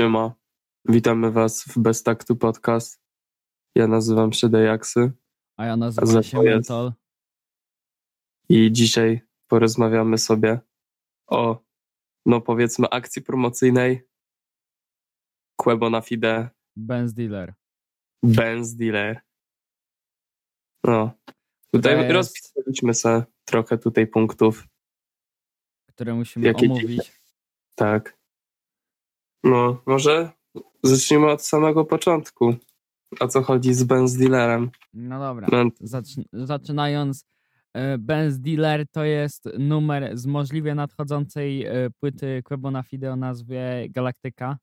Siema, witamy Was w Bez Taktu Podcast. Ja nazywam się Dejaksy. A ja nazywam A się Mental. I dzisiaj porozmawiamy sobie o, no powiedzmy, akcji promocyjnej Quebo na Fide Benz Dealer. Benz Dealer. No, tutaj jest- rozpisaliśmy sobie trochę tutaj punktów, które musimy Jakie omówić. tak. No, może zacznijmy od samego początku. O co chodzi z Benz Dealerem? No dobra. Zacz- zaczynając, e, Benz Dealer to jest numer z możliwie nadchodzącej e, płyty Quebona Fide o nazwie Galaktyka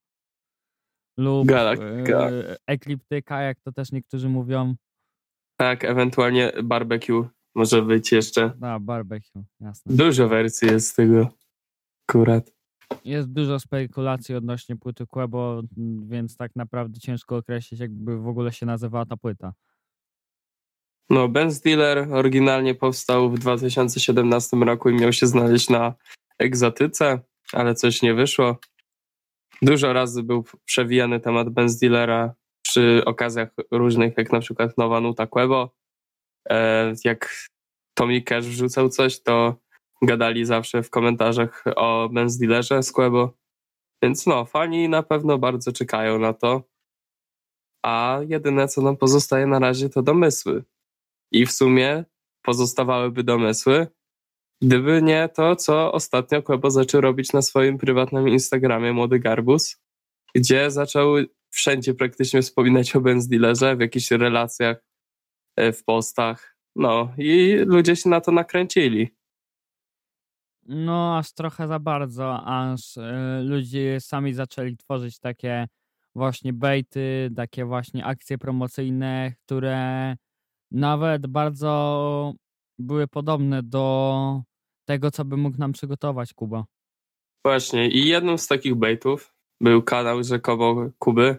lub Galaktyka. e, Ekliptyka, jak to też niektórzy mówią. tak, ewentualnie barbecue może być jeszcze. Da, barbecue, jasne. Dużo wersji jest z tego. Akurat. Jest dużo spekulacji odnośnie płyty Quebo, więc tak naprawdę ciężko określić, jakby w ogóle się nazywała ta płyta. No, Benz Dealer oryginalnie powstał w 2017 roku i miał się znaleźć na egzotyce, ale coś nie wyszło. Dużo razy był przewijany temat Benz Dealera przy okazjach różnych, jak na przykład nowa nuta Quebo. E, jak Tommy Cash wrzucał coś, to gadali zawsze w komentarzach o Benz Dealerze z Quebo. Więc no, fani na pewno bardzo czekają na to. A jedyne, co nam pozostaje na razie, to domysły. I w sumie pozostawałyby domysły, gdyby nie to, co ostatnio Quebo zaczął robić na swoim prywatnym Instagramie Młody Garbus, gdzie zaczął wszędzie praktycznie wspominać o Benz Dealerze, w jakichś relacjach, e, w postach. No i ludzie się na to nakręcili. No, aż trochę za bardzo, aż e, ludzie sami zaczęli tworzyć takie właśnie bejty, takie właśnie akcje promocyjne, które nawet bardzo były podobne do tego, co by mógł nam przygotować Kuba. Właśnie, i jednym z takich baitów był kanał rzekomo Kuby,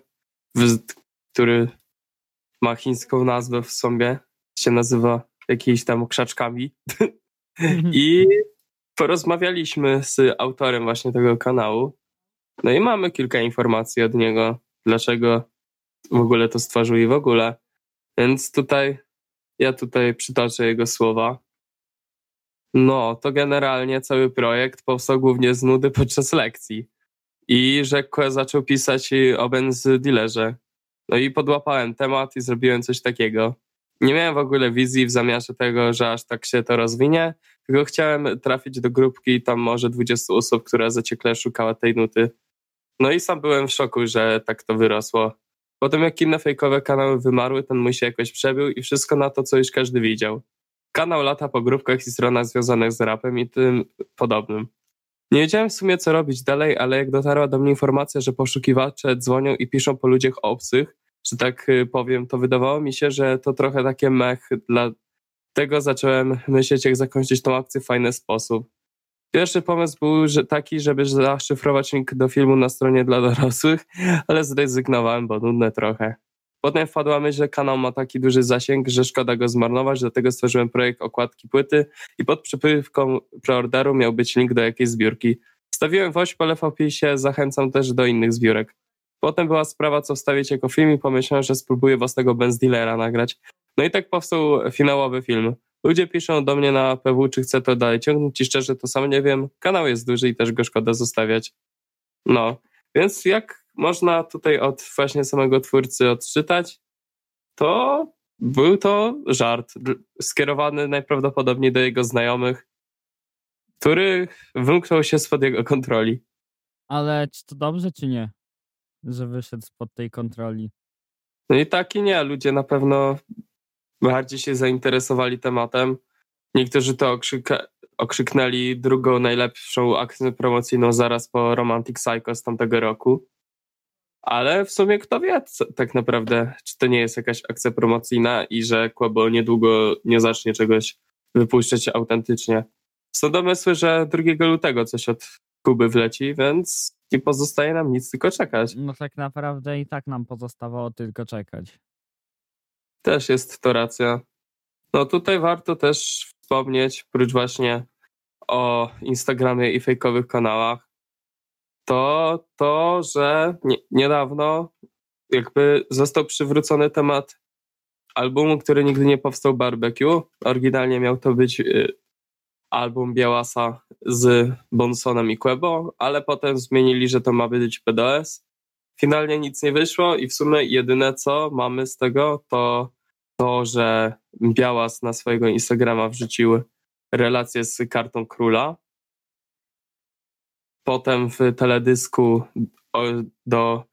który ma chińską nazwę w sobie, się nazywa jakimiś tam krzaczkami. I porozmawialiśmy z autorem właśnie tego kanału. No i mamy kilka informacji od niego, dlaczego w ogóle to stworzył i w ogóle. Więc tutaj, ja tutaj przytoczę jego słowa. No, to generalnie cały projekt powstał głównie z nudy podczas lekcji. I Kue zaczął pisać o Benz Dealerze. No i podłapałem temat i zrobiłem coś takiego. Nie miałem w ogóle wizji w zamiarze tego, że aż tak się to rozwinie, tylko chciałem trafić do grupki tam może 20 osób, która zaciekle szukała tej nuty. No i sam byłem w szoku, że tak to wyrosło. Potem jak inne fejkowe kanały wymarły, ten mój się jakoś przebił i wszystko na to, co już każdy widział. Kanał lata po grupkach i stronach związanych z rapem i tym podobnym. Nie wiedziałem w sumie, co robić dalej, ale jak dotarła do mnie informacja, że poszukiwacze dzwonią i piszą po ludziach obcych, że tak y, powiem, to wydawało mi się, że to trochę takie mech. Dlatego zacząłem myśleć, jak zakończyć tą akcję w fajny sposób. Pierwszy pomysł był że taki, żeby zaszyfrować link do filmu na stronie dla dorosłych, ale zrezygnowałem, bo nudne trochę. Potem wpadła myśl, że kanał ma taki duży zasięg, że szkoda go zmarnować, dlatego stworzyłem projekt okładki płyty i pod przypywką preorderu miał być link do jakiejś zbiórki. Wstawiłem w ośpole w opisie, zachęcam też do innych zbiórek. Potem była sprawa, co wstawić jako film i pomyślałem, że spróbuję własnego Benz Dealera nagrać. No i tak powstał finałowy film. Ludzie piszą do mnie na PW, czy chcę to dalej ciągnąć i szczerze to sam nie wiem. Kanał jest duży i też go szkoda zostawiać. No, więc jak można tutaj od właśnie samego twórcy odczytać, to był to żart skierowany najprawdopodobniej do jego znajomych, który wymknął się spod jego kontroli. Ale czy to dobrze, czy nie? Że wyszedł spod tej kontroli. No i tak i nie, ludzie na pewno bardziej się zainteresowali tematem. Niektórzy to okrzyka, okrzyknęli drugą najlepszą akcję promocyjną zaraz po Romantic Psycho z tamtego roku. Ale w sumie kto wie co, tak naprawdę, czy to nie jest jakaś akcja promocyjna i że Quebo niedługo nie zacznie czegoś wypuszczać autentycznie. Są domysły, że 2 lutego coś od Kuby wleci, więc nie pozostaje nam nic, tylko czekać. No tak naprawdę i tak nam pozostawało tylko czekać. Też jest to racja. No tutaj warto też wspomnieć, prócz właśnie o Instagramie i fejkowych kanałach, to to, że nie, niedawno jakby został przywrócony temat albumu, który nigdy nie powstał Barbecue. Oryginalnie miał to być y, album Białasa z Bonsonem i Quebo, ale potem zmienili, że to ma być PDS. Finalnie nic nie wyszło i w sumie jedyne co mamy z tego to to, że Białas na swojego Instagrama wrzucił relację z kartą króla. Potem w teledysku do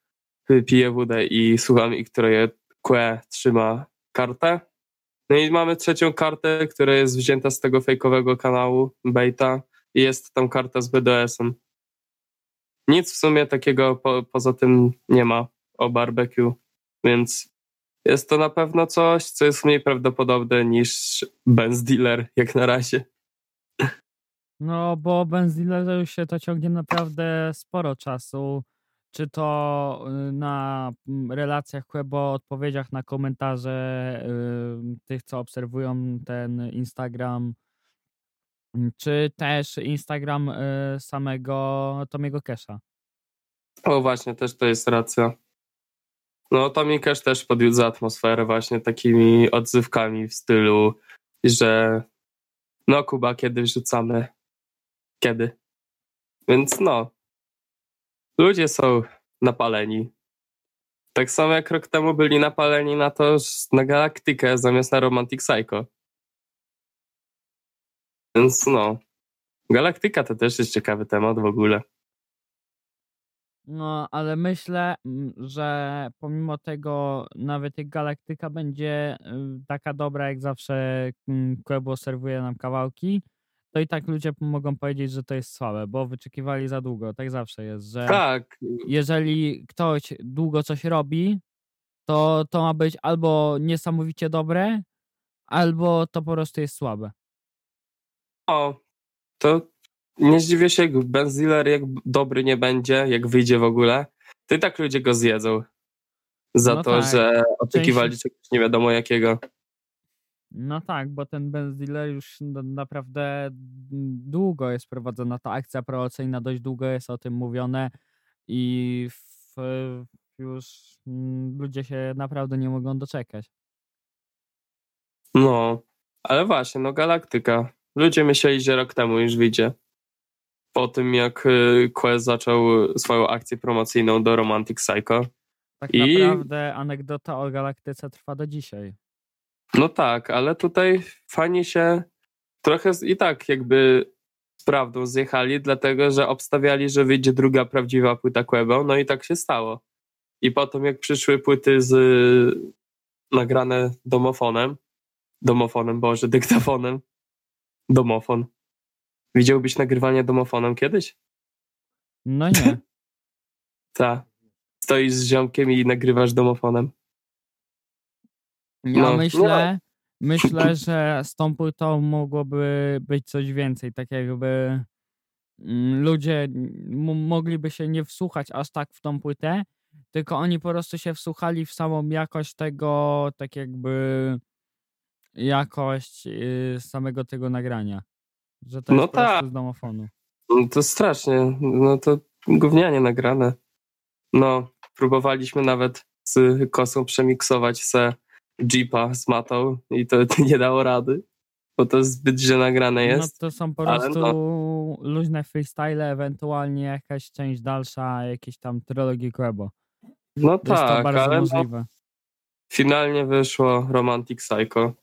wódę i słucham i które Kue trzyma kartę. No i mamy trzecią kartę, która jest wzięta z tego fejkowego kanału Beta i jest tam karta z BDS-em. Nic w sumie takiego po, poza tym nie ma o barbecue, więc jest to na pewno coś, co jest mniej prawdopodobne niż Benz Dealer jak na razie. No, bo Benz Dealer już się to ciągnie naprawdę sporo czasu czy to y, na relacjach Quebo, odpowiedziach na komentarze tych, co obserwują ten Instagram, mm, czy też Instagram y, samego Tomiego Kesha. O właśnie, też to jest racja. No Tommy Cash też podjął atmosferę właśnie takimi odzywkami w stylu, że no Kuba, kiedy wrzucamy? Kiedy? Więc no, ludzie są napaleni. Tak samo jak rok temu byli napaleni na to, na Galaktykę zamiast na Romantic Psycho. Więc no, Galaktyka to też jest ciekawy temat w ogóle. No, ale myślę, że pomimo tego, nawet jak Galaktyka będzie y, taka dobra, jak zawsze Quebo mm, serwuje nam kawałki, to i tak ludzie mogą powiedzieć, że to jest słabe, bo wyczekiwali za długo. Tak zawsze jest, że tak. jeżeli ktoś długo coś robi, to to ma być albo niesamowicie dobre, albo to po prostu jest słabe. O, to nie zdziwię się, jak Benziller jak dobry nie będzie, jak wyjdzie w ogóle, to i tak ludzie go zjedzą. Za no to, tak. że oczekiwali Część... czegoś nie wiadomo jakiego. No tak, bo ten Benz Dealer już naprawdę długo jest prowadzona ta akcja promocyjna, dość długo jest o tym mówione i w, już ludzie się naprawdę nie mogą doczekać. No, ale właśnie, no Galaktyka. Ludzie myśleli, że rok temu już wyjdzie. Po tym, jak y, Quest zaczął swoją akcję promocyjną do Romantic Psycho. Tak I... naprawdę anegdota o Galaktyce trwa do dzisiaj. No tak, ale tutaj fani się trochę i tak jakby z prawdą zjechali, dlatego że obstawiali, że wyjdzie druga prawdziwa płyta Quebo, no i tak się stało. I potem jak przyszły płyty z nagrane domofonem, domofonem, boże, dyktafonem, domofon. Widziałbyś nagrywanie domofonem kiedyś? No nie. tak. Stoisz z ziomkiem i nagrywasz domofonem. Ja no, myślę, no. myślę, że z tą płytą mogłoby być coś więcej, tak jakby mm, ludzie mogliby się nie wsłuchać aż tak w tą płytę, tylko oni po prostu się wsłuchali w samą jakość tego, tak jakby jakość y, samego tego nagrania. Że to no jest tak. z domofonu. No to strasznie, no to gównianie nagrane. No, próbowaliśmy nawet z kosą przemiksować se Jeepa z matą i to nie dało rady, bo to zbyt źle nagrane no jest. No to są po prostu no. luźne freestyle, ewentualnie jakaś część dalsza, jakieś tam trylogii Quebo. No jest tak, to bardzo ale no możliwe. No, finalnie wyszło Romantic Psycho.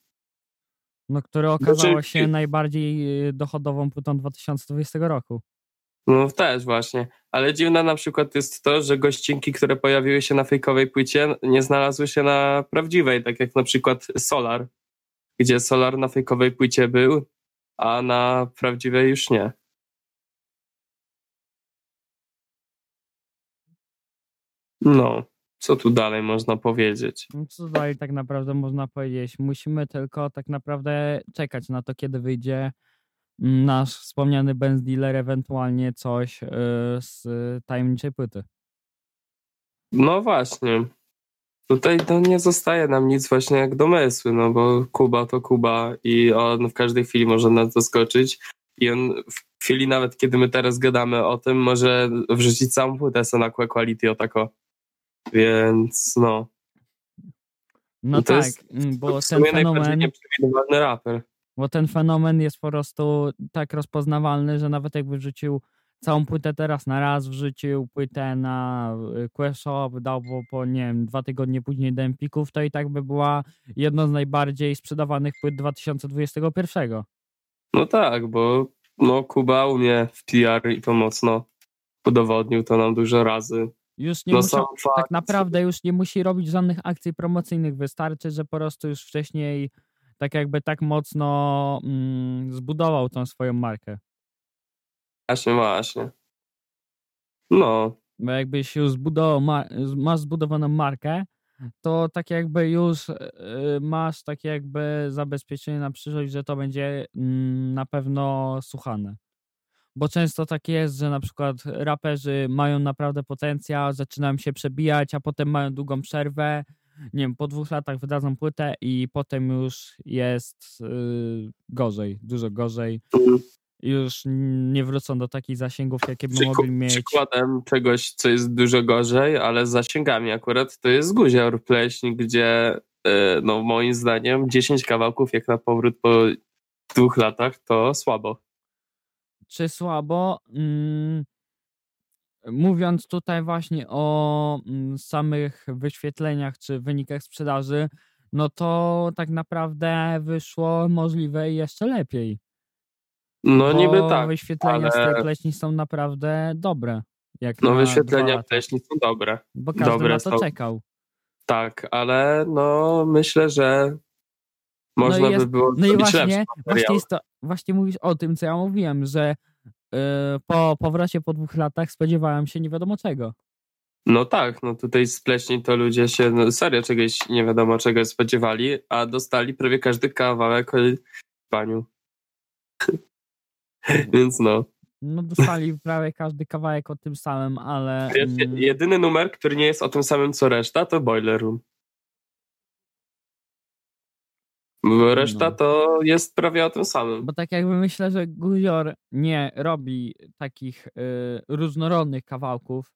No, które okazało znaczy, się najbardziej y, dochodową płytą 2020 roku. No też właśnie. Ale dziwne na przykład jest to, że gościnki, które pojawiły się na fejkowej płycie, nie znalazły się na prawdziwej, tak jak na przykład Solar, gdzie Solar na fejkowej płycie był, a na prawdziwej już nie. No, co tu dalej można powiedzieć? No, co dalej tak naprawdę można powiedzieć? Musimy tylko tak naprawdę czekać na to, kiedy wyjdzie nasz wspomniany Benz Dealer, ewentualnie coś y, z tajemniczej płyty. No właśnie. Tutaj to nie zostaje nam nic właśnie jak domysły, no bo Kuba to Kuba i on w każdej chwili może nas zaskoczyć. i on w chwili nawet, kiedy my teraz gadamy o tym, może wrzucić całą płytę Sonakłe Quality o tako. Więc no. No to tak, jest, bo ten fenomen... nieprzewidywalny raper. Bo ten fenomen jest po prostu tak rozpoznawalny, że nawet jakby wrzucił całą płytę teraz na raz, wrzucił płytę na y, Quest dał po, nie wiem, dwa tygodnie później do Empików, to i tak by była jedną z najbardziej sprzedawanych płyt 2021. No tak, bo no, Kuba umie w PR i to mocno udowodnił to nam dużo razy. Już nie no musi, tak naprawdę już nie musi robić żadnych akcji promocyjnych. Wystarczy, że po prostu już wcześniej tak jakby tak mocno mm, zbudował tą swoją markę. Właśnie, właśnie. No. Bo jakbyś już zbudował, masz zbudowaną markę, to tak jakby już y, masz takie jakby zabezpieczenie na przyszłość, że to będzie mm, na pewno słuchane. Bo często tak jest, że na przykład raperzy mają naprawdę potencjał, zaczynają się przebijać, a potem mają długą przerwę. Nie wiem, po dwóch latach wydadzą płytę i potem już jest yy, gorzej, dużo gorzej. Mhm już nie wrócą do takich zasięgów, jakie by mogli mieć. Przykładem czegoś, co jest dużo gorzej, ale z zasięgami akurat, to jest Guzior Pleśń, gdzie e, no moim zdaniem 10 kawałków jak na powrót po dwóch latach to słabo. Czy słabo? Mm, mówiąc tutaj właśnie o mm, samych wyświetleniach czy wynikach sprzedaży, no to tak naprawdę wyszło możliwe jeszcze lepiej. No niby tak. wyświetlenia ale... z tej pleśni są naprawdę dobre. No wyświetlenia pleśni są dobre. Bo każdy dobre na to są. czekał. Tak, ale no myślę, że można no jest, by było No i właśnie, właśnie, to, właśnie mówisz o tym, co ja mówiłem, że po powrocie po dwóch latach spodziewałem się nie wiadomo czego. No tak, no tutaj z pleśni to ludzie się no, serio czegoś nie wiadomo czego spodziewali, a dostali prawie każdy kawałek o paniu. Więc no. No dostali prawie każdy kawałek o tym samym, ale... Mm, jedyny numer, który nie jest o tym samym co reszta, to Boiler Room. Reszta no. to jest prawie o tym samym. Bo tak jakby myślę, że Guzior nie robi takich y, różnorodnych kawałków.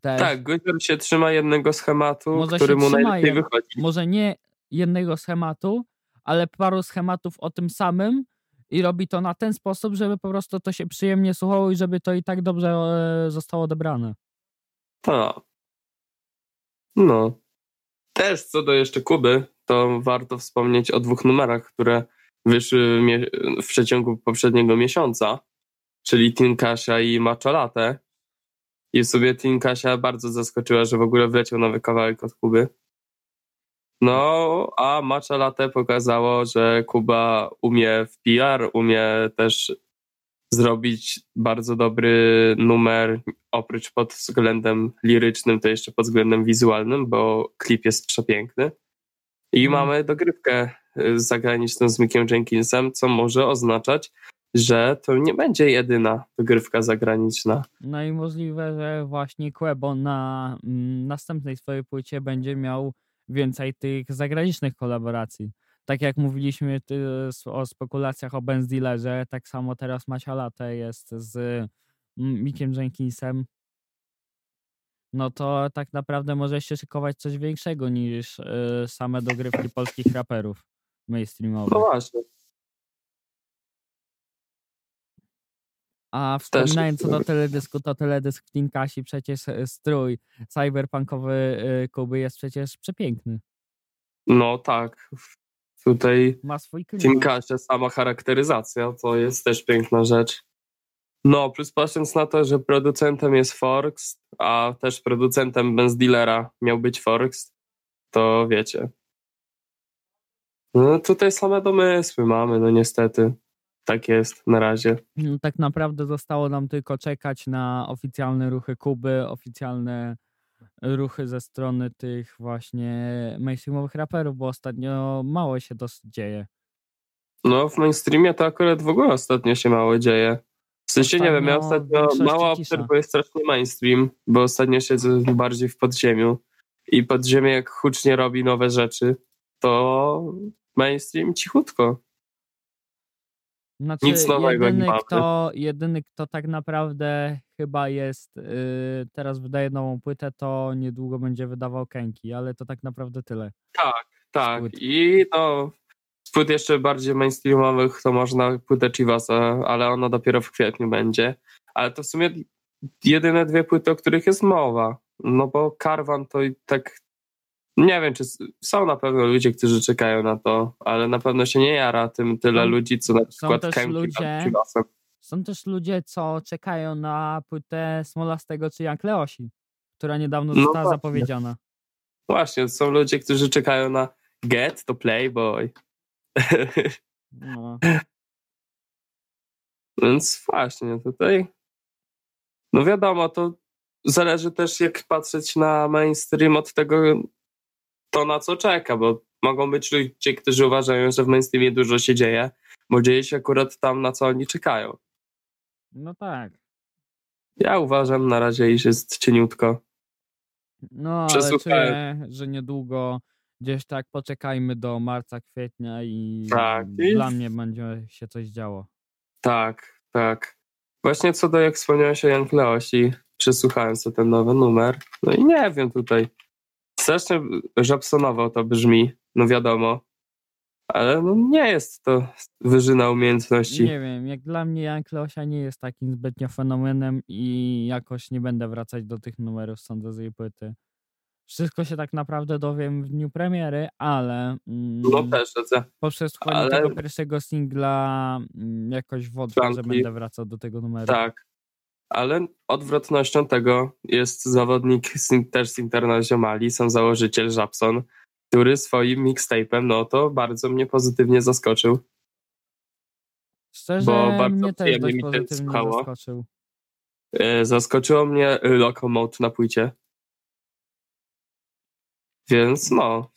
Też. Tak, Guzior się trzyma jednego schematu, może który mu najlepiej jed... wychodzi. Może nie jednego schematu, ale paru schematów o tym samym, i robi to na ten sposób, żeby po prostu to się przyjemnie słuchało i żeby to i tak dobrze e, zostało odebrane. Tak. No. Też co do jeszcze Kuby, to warto wspomnieć o dwóch numerach, które wyszły w przeciągu poprzedniego miesiąca, czyli Tinkasia i Macholate. I sobie Tinkasia bardzo zaskoczyła, że w ogóle wleciał nowy kawałek od Kuby. No, a Matcha Latte pokazało, że Kuba umie w PR, umie też zrobić bardzo dobry numer, oprócz pod względem lirycznym, to jeszcze pod względem wizualnym, bo klip jest przepiękny. I mm. mamy dogrywkę y, zagraniczną z Mickiem Jenkinsem, co może oznaczać, że to nie będzie jedyna dogrywka zagraniczna. No i możliwe, że właśnie Quebo na mm, następnej swojej płycie będzie miał więcej tych zagranicznych kolaboracji. Tak jak mówiliśmy o spekulacjach o Benz Dealerze, tak samo teraz Macia Latte jest z Mickiem Jenkinsem. No to tak naprawdę może się szykować coś większego niż y, same dogrywki polskich raperów mainstreamowych. No właśnie. A wspominając co do teledysku, to teledysk w Tinkasi przecież e, strój cyberpunkowy e, Kuby jest przecież przepiękny. No tak. Tutaj Ma swój Tinkasie sama charakteryzacja to jest też piękna rzecz. No, plus patrząc na to, że producentem jest Forks, a też producentem Benz Dealera miał być Forks, to wiecie. No tutaj same domysły mamy, no niestety. Tak jest, na razie. No, tak naprawdę zostało nam tylko czekać na oficjalne ruchy Kuby, oficjalne ruchy ze strony tych właśnie mainstreamowych raperów, bo ostatnio mało się dosyć dzieje. No, w mainstreamie to akurat w ogóle ostatnio się mało dzieje. Sensie, nie wiem, ja ostatnio mało obserwuję strasznie mainstream, bo ostatnio siedzę bardziej w podziemiu i podziemie jak hucznie robi nowe rzeczy, to mainstream cichutko. Znaczy, Nic nowego nie jedyny mamy. kto, jedyny, kto tak naprawdę chyba jest, yy, teraz wydaje nową płytę, to niedługo będzie wydawał Kenki, ale to tak naprawdę tyle. Tak, tak. płyt. I no, płyt jeszcze bardziej mainstreamowych to można płytę Chivasa, ale ona dopiero w kwietniu będzie. Ale to w sumie jedyne dwie płyty, o których jest mowa. No bo Karwan to i tak. Nie wiem, czy są na pewno ludzie, którzy czekają na to, ale na pewno się nie jara tym tyle Są- ludzi, co na są przykład też Kenki ludzie-. Są też ludzie, co czekają na płytę Smolastego czy Jank Leosi, która niedawno No została właśnie. zapowiedziana. Właśnie, są ludzie, którzy czekają na Get to Playboy. No. Więc właśnie tutaj. No wiadomo, to zależy też, jak patrzeć na mainstream od tego, to na co czeka, bo mogą być ludzie, którzy uważają, że w mainstreamie dużo się dzieje, bo dzieje się akurat tam, na co oni czekają. no tak. Ja uważam na razie, iż jest cieniutko. No, ale czuję, że niedługo gdzieś tak poczekajmy do marca, kwietnia i Tak, i- dla mnie będzie się coś działo. Tak, tak. Właśnie co do, jak wspomniałeś o Jank Leosi, przesłuchałem sobie ten nowy numer. No i nie wiem tutaj. Strasznie żabsonowo to brzmi, no wiadomo. Ale no nie jest to wyżyna umiejętności. Nie wiem, jak dla mnie Jank Leosia nie jest takim zbytnio fenomenem i jakoś nie będę wracać do tych numerów, sądzę, z jej płyty. Wszystko się tak naprawdę dowiem w dniu premiery, ale mm, No też, że po przesłuchaniu ale- tego pierwszego singla mm, jakoś wątpię, że Franki. będę wracał do tego numeru. tak. Ale odwrotnością tego jest zawodnik też z Internazionali, sam założyciel Żabson, który swoim mixtape'em, no to bardzo mnie pozytywnie zaskoczył. Szczerze, bo bardzo mnie też dość mi pozytywnie zaskoczył. E, Zaskoczyło mnie Locomote na płycie. Więc no,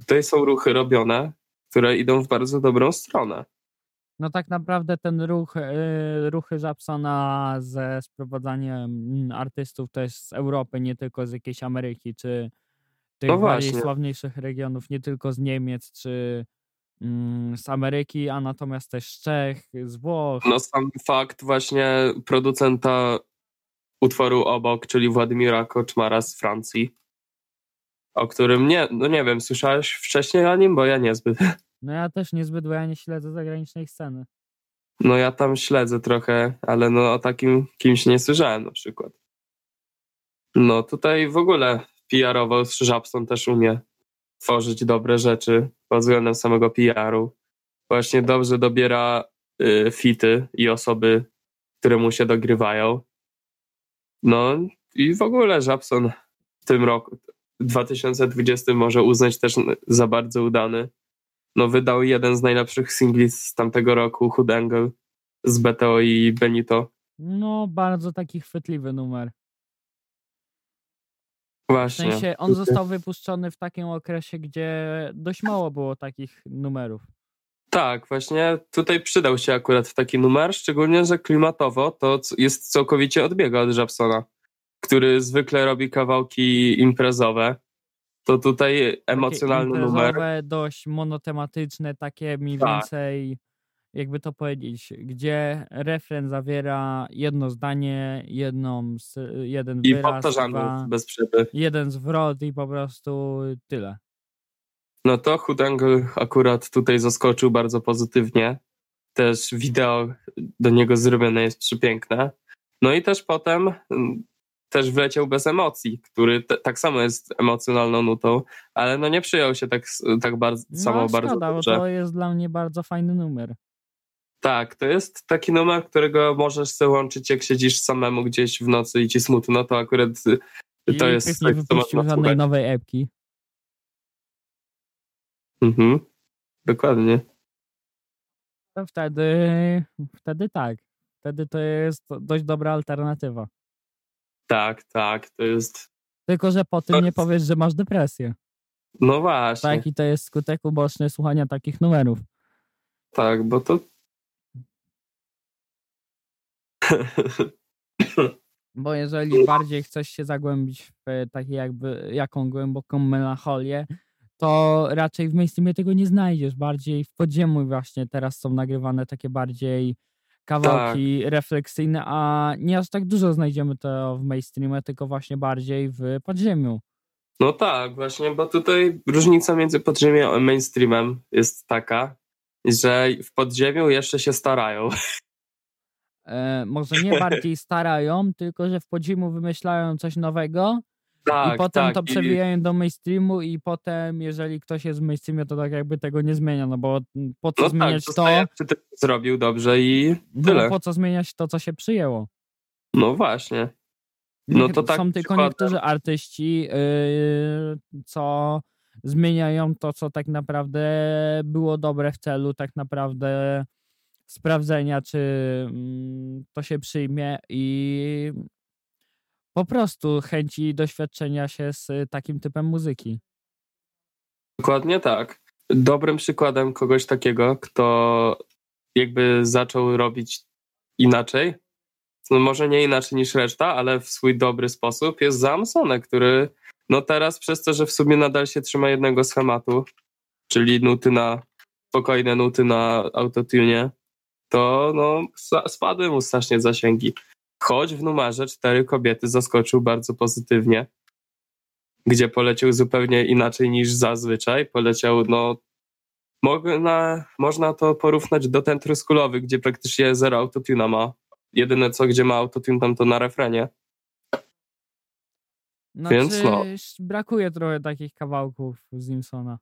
tutaj są ruchy robione, które idą w bardzo dobrą stronę. No tak naprawdę ten ruch, y, ruchy Japsona ze sprowadzaniem artystów też z Europy, nie tylko z jakiejś Ameryki, czy tych No bardziej sławniejszych regionów, nie tylko z Niemiec, czy mm, z Ameryki, a natomiast też z Czech, z Włoch. No sam fakt właśnie producenta utworu obok, czyli Władimira Koczmara z Francji, o którym nie, no nie wiem, słyszałeś wcześniej o nim? Bo ja niezbyt. No ja też niezbyt, bo ja nie śledzę zagranicznej sceny. No ja tam śledzę trochę, ale no o takim kimś nie słyszałem na przykład. No tutaj w ogóle PR-owo Żabson też umie tworzyć dobre rzeczy pod względem samego PR-u. Właśnie dobrze dobiera y, fity i osoby, które mu się dogrywają. No i w ogóle Żabson w tym roku, 2020 może uznać też za bardzo udany. No wydał jeden z najlepszych singli z tamtego roku, Hood Angle z BTO i Benito. No bardzo taki chwytliwy numer. W Właśnie. sensie on został wypuszczony w takim okresie, gdzie dość mało było takich numerów. Tak, właśnie tutaj przydał się akurat taki numer, szczególnie, że klimatowo to jest całkowicie odbiega od Japsona, który zwykle robi kawałki imprezowe. To tutaj emocjonalny takie numer. dość monotematyczne, takie mniej Tak. więcej, jakby to powiedzieć, gdzie refren zawiera jedno zdanie, jedną, jeden I wyraz, dwa, bez przerwy. jeden zwrot i po prostu tyle. No to Hood Angle akurat tutaj zaskoczył bardzo pozytywnie. Też wideo do niego zrobione jest przepiękne. No i też potem mm, też wleciał bez emocji, który te, tak samo jest emocjonalną nutą, ale no nie przyjął się tak, tak bardzo, samo No bardzo szkoda, bo dobrze. to jest dla mnie bardzo fajny numer. Tak, to jest taki numer, którego możesz sobie łączyć, jak siedzisz samemu gdzieś w nocy i ci smutno, to akurat y, to I jest Chris nie wypuścił żadnej słuchać. nowej epki. Mhm. Dokładnie. To wtedy, wtedy tak. Wtedy to jest dość dobra alternatywa. Tak, tak, to jest. Tylko, że po tym nie powiesz, że masz depresję. No właśnie. Tak, i to jest skutek uboczny słuchania takich numerów. Tak, bo to. Bo jeżeli bardziej chcesz się zagłębić w takie jakby jaką głęboką melancholię, to raczej w mainstreamie tego nie znajdziesz. Bardziej w podziemiu właśnie teraz są nagrywane takie bardziej kawałki refleksyjne, a nie aż tak dużo znajdziemy to w mainstreamie, tylko właśnie bardziej w podziemiu. No tak, właśnie, bo tutaj różnica między podziemiem a mainstreamem jest taka, że w podziemiu jeszcze się starają. E, może nie bardziej starają, tylko że w podziemiu wymyślają coś nowego Tak, i potem tak. to i- przewijają do mainstreamu i potem, jeżeli ktoś jest w mainstreamie, to tak jakby tego nie zmienia, no bo po co No tak, zmieniać to, zostaje przy tym, co zrobił dobrze i no tyle. po co zmieniać to, co się przyjęło. No właśnie. No to tak Są tylko przykładem- niektórzy artyści, yy, co zmieniają to, co tak naprawdę było dobre w celu tak naprawdę sprawdzenia, czy mm, to się przyjmie i po prostu chęci doświadczenia się z takim typem muzyki. Dokładnie tak. Dobrym przykładem kogoś takiego, kto jakby zaczął robić inaczej, no może nie inaczej niż reszta, ale w swój dobry sposób, jest Zamsone, który no teraz przez to, że w sumie nadal się trzyma jednego schematu, czyli nuty na, spokojne nuty na autotune, to no spadły mu strasznie zasięgi. Choć w numerze Cztery Kobiety zaskoczył bardzo pozytywnie, gdzie poleciał zupełnie inaczej niż zazwyczaj. Poleciał, no, można, można to porównać do ten truskulowy, gdzie praktycznie zero autotuna ma. Jedyne co, gdzie ma autotune, tam to na refrenie. Znaczy, Więc no. brakuje trochę takich kawałków z Nimsona.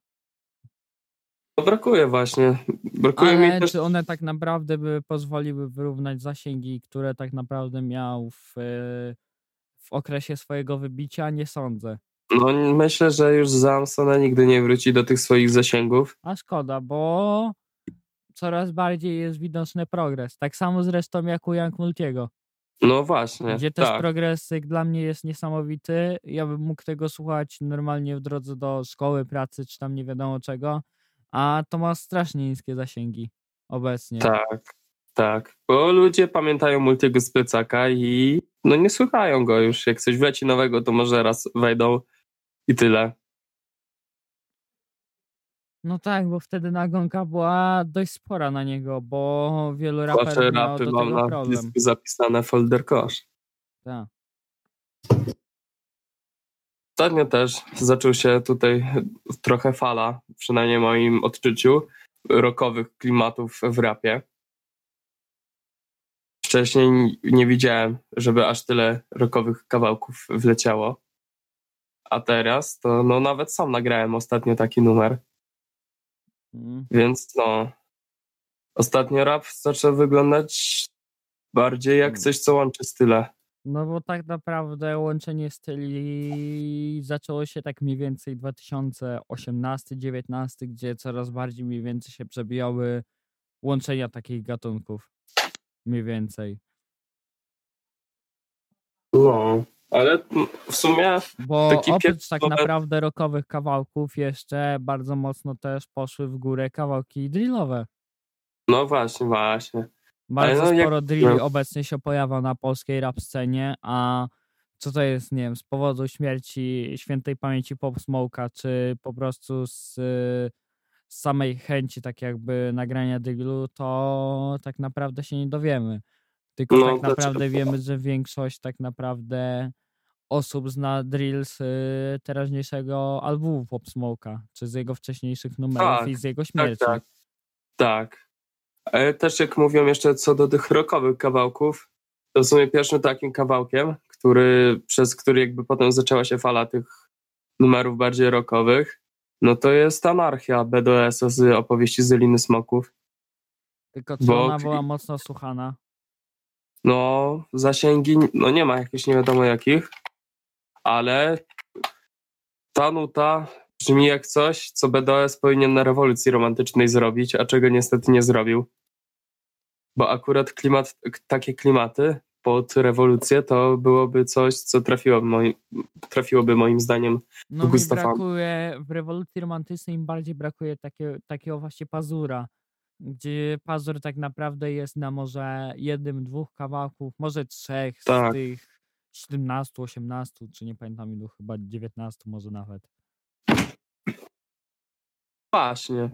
No, brakuje właśnie. Brakuje mi Ale też... czy one tak naprawdę by pozwoliły wyrównać zasięgi, które tak naprawdę miał w, e, w okresie swojego wybicia? Nie sądzę. No, myślę, że już Zamsona nigdy nie wróci do tych swoich zasięgów. A szkoda, bo coraz bardziej jest widoczny progres. Tak samo zresztą jak u Young Multiego, No właśnie, gdzie też tak. progres jak dla mnie jest niesamowity. Ja bym mógł tego słuchać normalnie w drodze do szkoły, pracy, czy tam nie wiadomo czego, a to ma strasznie niskie zasięgi obecnie. Tak, tak. Bo ludzie pamiętają Multiego z plecaka i no nie słuchają go już. Jak coś wleci nowego, to może raz wejdą i tyle. No tak, bo wtedy nagonka była dość spora na niego, bo wielu Wasze raperów miało rapy do mam na problem. dysku zapisane folder kosz. Tak. Ostatnio też zaczął się tutaj trochę fala, przynajmniej moim odczuciu, rockowych klimatów w rapie. Wcześniej nie widziałem, żeby aż tyle rockowych kawałków wleciało. A teraz to no nawet sam nagrałem ostatnio taki numer. Mm. Więc no. Ostatnio rap zaczął wyglądać bardziej jak coś, co łączy style. No bo tak naprawdę łączenie styli zaczęło się tak mniej więcej 2018-19, gdzie coraz bardziej mniej więcej się przebijały łączenia takich gatunków. Mniej więcej. No. Ale w sumie Bo oprócz tak naprawdę rockowych kawałków jeszcze bardzo mocno też poszły w górę kawałki drillowe. No właśnie, właśnie. Bardzo no, jak- sporo drilli no. obecnie się pojawia na polskiej rap scenie, a co to jest, nie wiem, z powodu śmierci świętej pamięci Pop Smoke'a, czy po prostu z, z samej chęci tak jakby nagrania drillu, to tak naprawdę się nie dowiemy. Tylko No, tak dlaczego? naprawdę wiemy, że większość tak naprawdę osób zna drill z y, teraźniejszego albumu Pop Smoke'a, czy z jego wcześniejszych numerów Tak, i z jego Tak, śmierci. tak. Tak. Ale też jak mówią jeszcze co do tych rockowych kawałków, to w sumie pierwszym takim kawałkiem, który, przez który jakby potem zaczęła się fala tych numerów bardziej rockowych, no to jest Anarchia BDS z opowieści Zeliny Smoków. Tylko czy Bo- ona była mocno słuchana? No, zasięgi, no nie ma jakichś nie wiadomo jakich, ale ta nuta brzmi jak coś, co BDS powinien na rewolucji romantycznej zrobić, a czego niestety nie zrobił. Bo akurat klimat, takie klimaty pod rewolucję to byłoby coś, co trafiło moim, trafiłoby moim zdaniem No mi gusta fan. brakuje, w rewolucji romantycznej im bardziej brakuje takie, takiego właśnie pazura, gdzie pazur tak naprawdę jest na może jednym, dwóch kawałków, może trzech z Tak. tych 17, 18, czy nie pamiętam ilu, chyba 19 może nawet. Właśnie.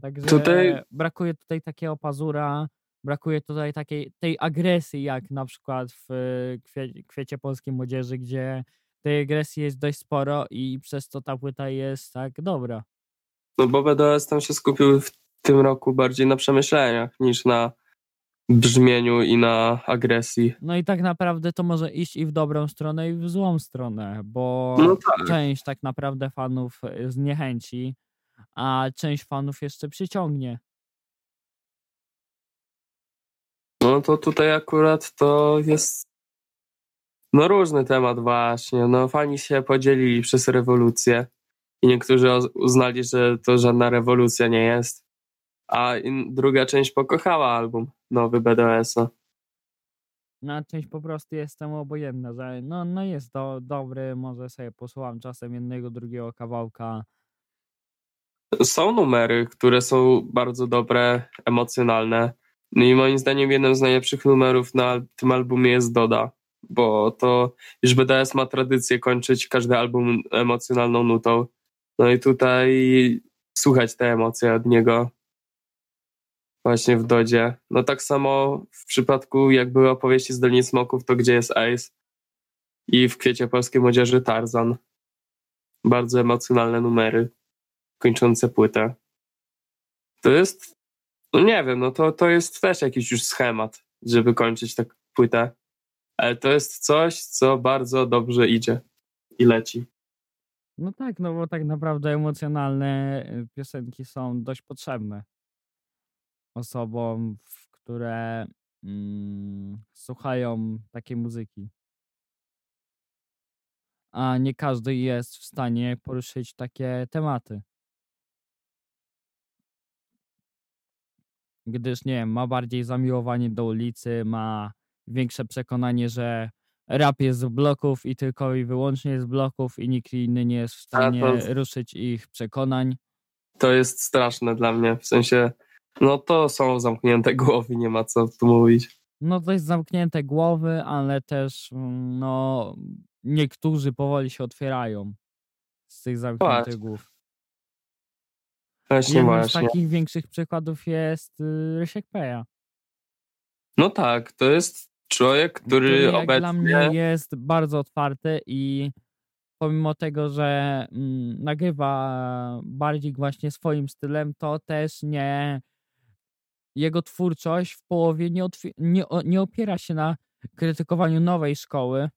Także Tutaj- brakuje tutaj takiego pazura, brakuje tutaj takiej tej agresji, jak na przykład w e, kwie, kwiecie polskiej młodzieży, gdzie tej agresji jest dość sporo i przez to ta płyta jest tak dobra. No bo BDS tam się skupił w tym roku bardziej na przemyśleniach niż na brzmieniu i na agresji. No i tak naprawdę to może iść i w dobrą stronę, i w złą stronę, bo No tak. część tak naprawdę fanów zniechęci, a część fanów jeszcze przyciągnie. No to tutaj akurat to jest no różny temat właśnie. No fani się podzielili przez rewolucję i niektórzy uznali, że to żadna rewolucja nie jest, a druga część pokochała album nowy BDS-a. Na część po prostu jestem obojętna, że no, no jest do, dobry, może sobie posłucham czasem jednego, drugiego kawałka. Są numery, które są bardzo dobre, emocjonalne. No i moim zdaniem jednym z najlepszych numerów na tym albumie jest Doda, bo to już BDS ma tradycję kończyć każdy album emocjonalną nutą. No i tutaj słuchać te emocje od niego właśnie w Dodzie. No tak samo w przypadku jak były opowieści z Doliny Smoków, to gdzie jest Ace i w Kwiecie Polskiej Młodzieży Tarzan. Bardzo emocjonalne numery kończące płytę. To jest, no nie wiem, no to, to jest też jakiś już schemat, żeby kończyć tak płytę. Ale to jest coś, co bardzo dobrze idzie i leci. No tak, no bo tak naprawdę emocjonalne y, piosenki są dość potrzebne osobom, które mm, słuchają takiej muzyki. A nie każdy jest w stanie poruszyć takie tematy. Gdyż, nie wiem, ma bardziej zamiłowanie do ulicy, ma większe przekonanie, że rap jest z bloków i tylko i wyłącznie z bloków i nikt inny nie jest w A to- stanie ruszyć ich przekonań. To jest straszne dla mnie, w sensie, no to są zamknięte głowy, nie ma co tu mówić. No to jest zamknięte głowy, ale też mm, no niektórzy powoli się otwierają z tych zamkniętych głów. Właśnie, Jednym z właśnie. takich większych przykładów jest y, Rysiek Peja, No tak, to jest człowiek, który, który jak obecnie... dla mnie jest bardzo otwarty i pomimo tego, że mm, nagrywa bardziej właśnie swoim stylem, to też nie jego twórczość w połowie nie, nie, nie opiera się na krytykowaniu nowej szkoły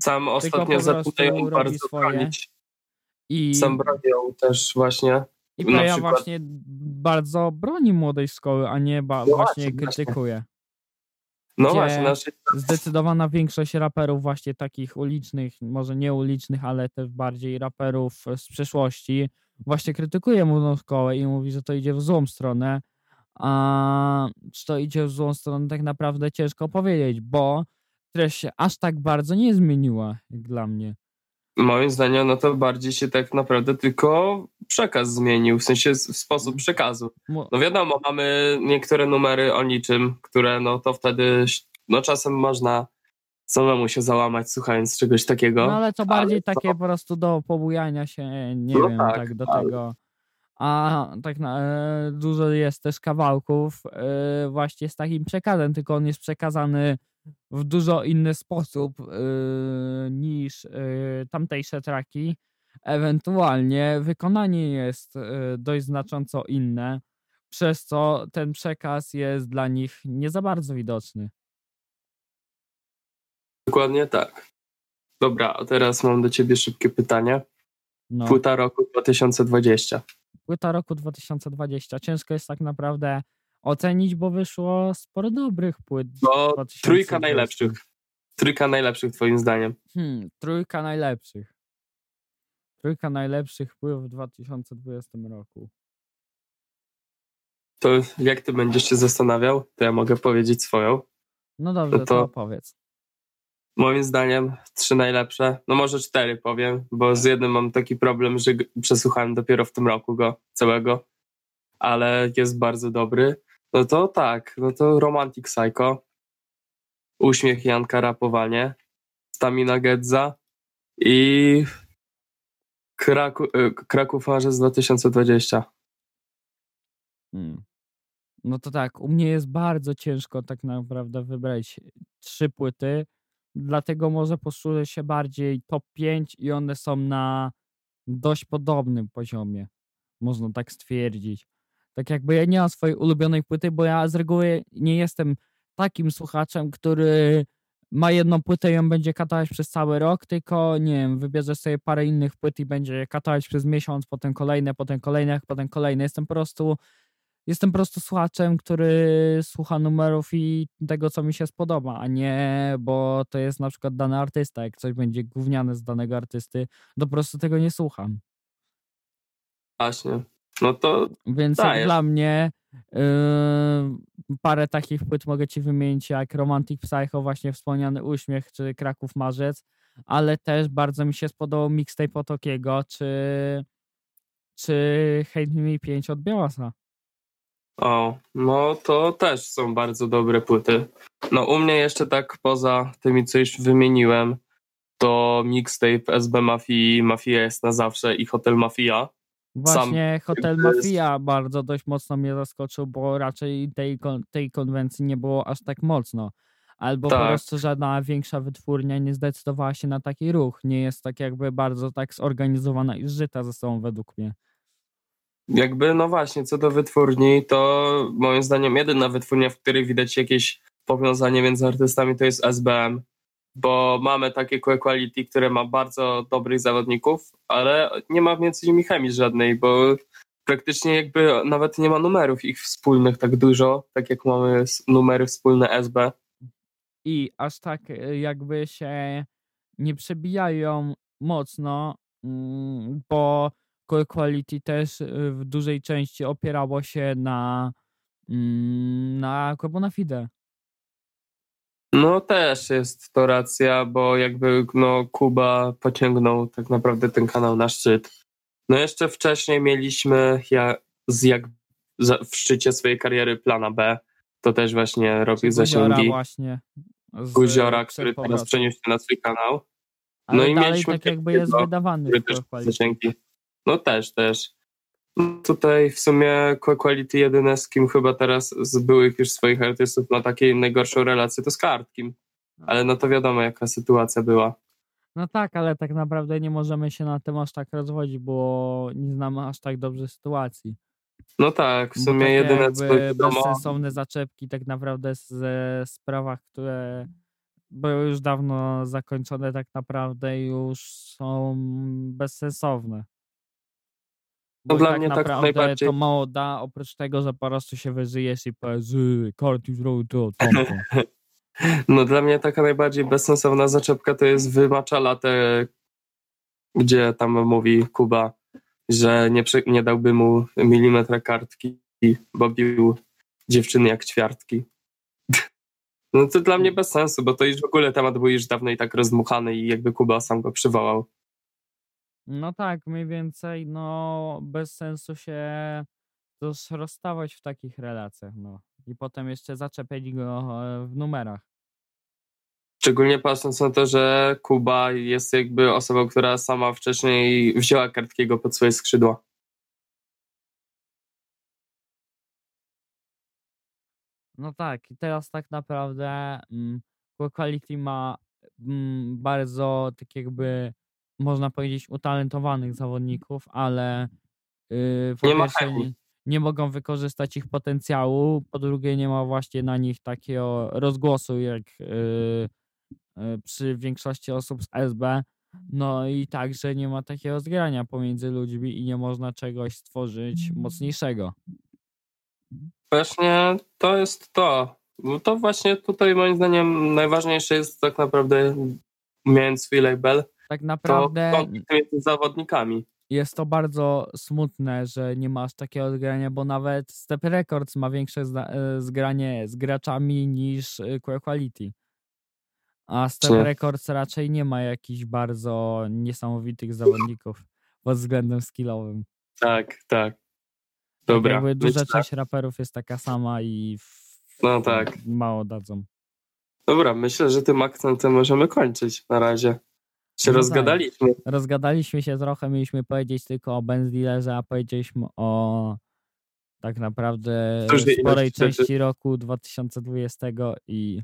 Sam ostatnio robi bardzo swoje. bronić. i Sam bronią też właśnie. I Peja przykład- właśnie bardzo broni młodej szkoły, a nie ba- No właśnie krytykuje. No właśnie, znaczy, Zdecydowana większość raperów właśnie takich ulicznych, może nie ulicznych, ale też bardziej raperów z przeszłości właśnie krytykuje młodą szkołę i mówi, że to idzie w złą stronę. A czy to idzie w złą stronę, tak naprawdę ciężko powiedzieć, bo treść się aż tak bardzo nie zmieniła, jak dla mnie. Moim zdaniem, no to bardziej się tak naprawdę tylko przekaz zmienił, w sensie sposób przekazu. Mo- No wiadomo, mamy niektóre numery o niczym, które no to wtedy, no czasem można samemu się załamać słuchając czegoś takiego. No ale to bardziej to- takie po prostu do pobujania się, nie No wiem, tak, tak, do ale- tego. A tak na, e, dużo jest też kawałków e, właśnie z takim przekazem, tylko on jest przekazany w dużo inny sposób e, niż e, tamtejsze traki. Ewentualnie wykonanie jest e, dość znacząco inne, przez co ten przekaz jest dla nich nie za bardzo widoczny. Dokładnie tak. Dobra, a teraz mam do ciebie szybkie pytanie. No. Płyta roku 2020. płyta roku 2020. Ciężko jest tak naprawdę ocenić, bo wyszło sporo dobrych płyt. No, 2020. trójka najlepszych. Trójka najlepszych twoim zdaniem. Hmm, trójka najlepszych. Trójka najlepszych pływ w 2020 roku. To jak ty będziesz się zastanawiał, to ja mogę powiedzieć swoją. No dobrze, No to, to- opowiedz. Moim zdaniem trzy najlepsze, no może cztery powiem, bo z jednym mam taki problem, że przesłuchałem dopiero w tym roku go całego, ale jest bardzo dobry. No to tak, no to Romantic Psycho, Uśmiech Janka Rapowanie, Stamina Gedza i Kraku, y, Kraków Marzec 2020. Mm. No to tak, u mnie jest bardzo ciężko tak naprawdę wybrać trzy płyty, dlatego może posłużę się bardziej top 5 i one są na dość podobnym poziomie, można tak stwierdzić. Tak jakby ja nie mam swojej ulubionej płyty, bo ja z reguły nie jestem takim słuchaczem, który ma jedną płytę i ją będzie katować przez cały rok, tylko nie wiem, wybierze sobie parę innych płyt i będzie katować przez miesiąc, potem kolejne, potem kolejne, potem kolejne. Jestem po prostu jestem po prostu słuchaczem, który słucha numerów i tego, co mi się spodoba, a nie, bo to jest na przykład dany artysta. Jak coś będzie gówniane z danego artysty, to po prostu tego nie słucham. Właśnie. No to. Więc dla mnie yy, parę takich płyt mogę ci wymienić, jak Romantic Psycho, właśnie wspomniany Uśmiech, czy Kraków Marzec, ale też bardzo mi się spodobał mixtape Potokiego, czy, czy Hate Me 5 od Białasa. O, no to też są bardzo dobre płyty. No u mnie jeszcze tak poza tymi, co już wymieniłem, to mixtape SB Mafii, Mafia jest na zawsze i Hotel Mafia. Właśnie Sam Hotel Mafia bardzo dość mocno mnie zaskoczył, bo raczej tej, tej konwencji nie było aż tak mocno. Albo tak. po prostu żadna większa wytwórnia nie zdecydowała się na taki ruch. Nie jest tak jakby bardzo tak zorganizowana i zżyta ze sobą według mnie. Jakby, no właśnie, co do wytwórni, to moim zdaniem jedyna wytwórnia, w której widać jakieś powiązanie między artystami, to jest SBM, bo mamy takie quality, które ma bardzo dobrych zawodników, ale nie ma między nimi chemii żadnej, bo praktycznie jakby nawet nie ma numerów ich wspólnych tak dużo, tak jak mamy numery wspólne SB. I aż tak y, jakby się nie przebijają mocno, mm, bo Core Quality też y, w dużej części opierało się na, mm, na Corbona Fide. No też jest to racja, bo jakby no, Kuba pociągnął tak naprawdę ten kanał na szczyt. No jeszcze wcześniej mieliśmy ja, z jak w szczycie swojej kariery plana B, to też właśnie robił zasięgi. właśnie. Guziora, który teraz przeniósł się na swój kanał. Ale no i mieliśmy tak jakby jest wydawany. Który też zasięgi. No też, też. Tutaj w sumie Quality jedyne z kim chyba teraz z byłych już swoich artystów ma takiej najgorszą relację to z Kartkim. Ale no to wiadomo jaka sytuacja była. No tak, ale tak naprawdę nie możemy się na tym aż tak rozwodzić, bo nie znamy aż tak dobrze sytuacji. No tak, w sumie jedyne co wiadomo... bezsensowne zaczepki tak naprawdę ze sprawach, które były już dawno zakończone tak naprawdę już są bezsensowne. No dla tak mnie tak najbardziej... to mało da, oprócz tego, że po prostu się wyżyjesz i powiesz, karty zrobił to, No dla mnie taka najbardziej bezsensowna zaczepka to jest wymacza latę, gdzie tam mówi Kuba, że nie, nie dałby mu milimetra kartki, bo bił dziewczyny jak ćwiartki. No to dla mnie bez sensu, bo to już w ogóle temat był już dawno i tak rozdmuchany i jakby Kuba sam go przywołał. No tak, mniej więcej, no bez sensu się też rozstawać w takich relacjach, no. I potem jeszcze zaczepiać go e, w numerach. Szczególnie patrząc na to, że Kuba jest jakby osobą, która sama wcześniej wzięła Kartkiego pod swoje skrzydła. No tak, i teraz tak naprawdę mm, Quality ma mm, bardzo tak jakby można powiedzieć, utalentowanych zawodników, ale yy, po nie, pierwsze, nie, nie mogą wykorzystać ich potencjału, po drugie nie ma właśnie na nich takiego rozgłosu jak yy, yy, przy większości osób z SB. No i także nie ma takiego zgrania pomiędzy ludźmi i nie można czegoś stworzyć mocniejszego. Właśnie to jest to. Bo to właśnie tutaj moim zdaniem najważniejsze jest tak naprawdę, mając swój label, tak naprawdę to między zawodnikami. Jest to bardzo smutne, że nie masz takiego zgrania, bo nawet Step Records ma większe e, zgranie z graczami niż e, Quality. A Step Czy? Records raczej nie ma jakichś bardzo niesamowitych zawodników pod względem skillowym. Tak, tak. Dobra. Jakby duża część tak. raperów jest taka sama i no tak. mało dadzą. Dobra, myślę, że tym akcentem możemy kończyć na razie się no rozgadaliśmy. Tak. Rozgadaliśmy się trochę, mieliśmy powiedzieć tylko o Benz Dealerze, a powiedzieliśmy o tak naprawdę Różnej sporej ilości rzeczy. części roku 2020 i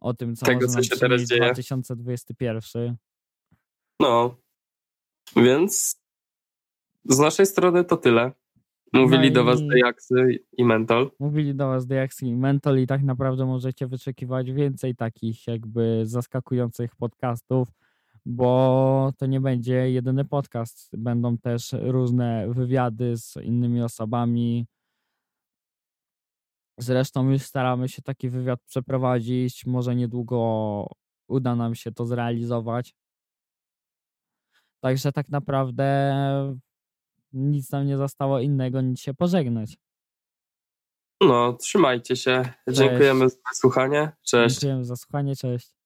o tym, co Tego, co się teraz dzieje. 2021. No, więc z naszej strony to tyle. Mówili No do was Dejaksy i Mentol. Mówili do was Dejax i Mental i tak naprawdę możecie wyczekiwać więcej takich jakby zaskakujących podcastów, bo to nie będzie jedyny podcast. Będą też różne wywiady z innymi osobami. Zresztą już staramy się taki wywiad przeprowadzić. Może niedługo uda nam się to zrealizować. Także tak naprawdę nic nam nie zostało innego niż się pożegnać. No, trzymajcie się. Dziękujemy za słuchanie. Cześć. Dziękujemy za słuchanie. Cześć.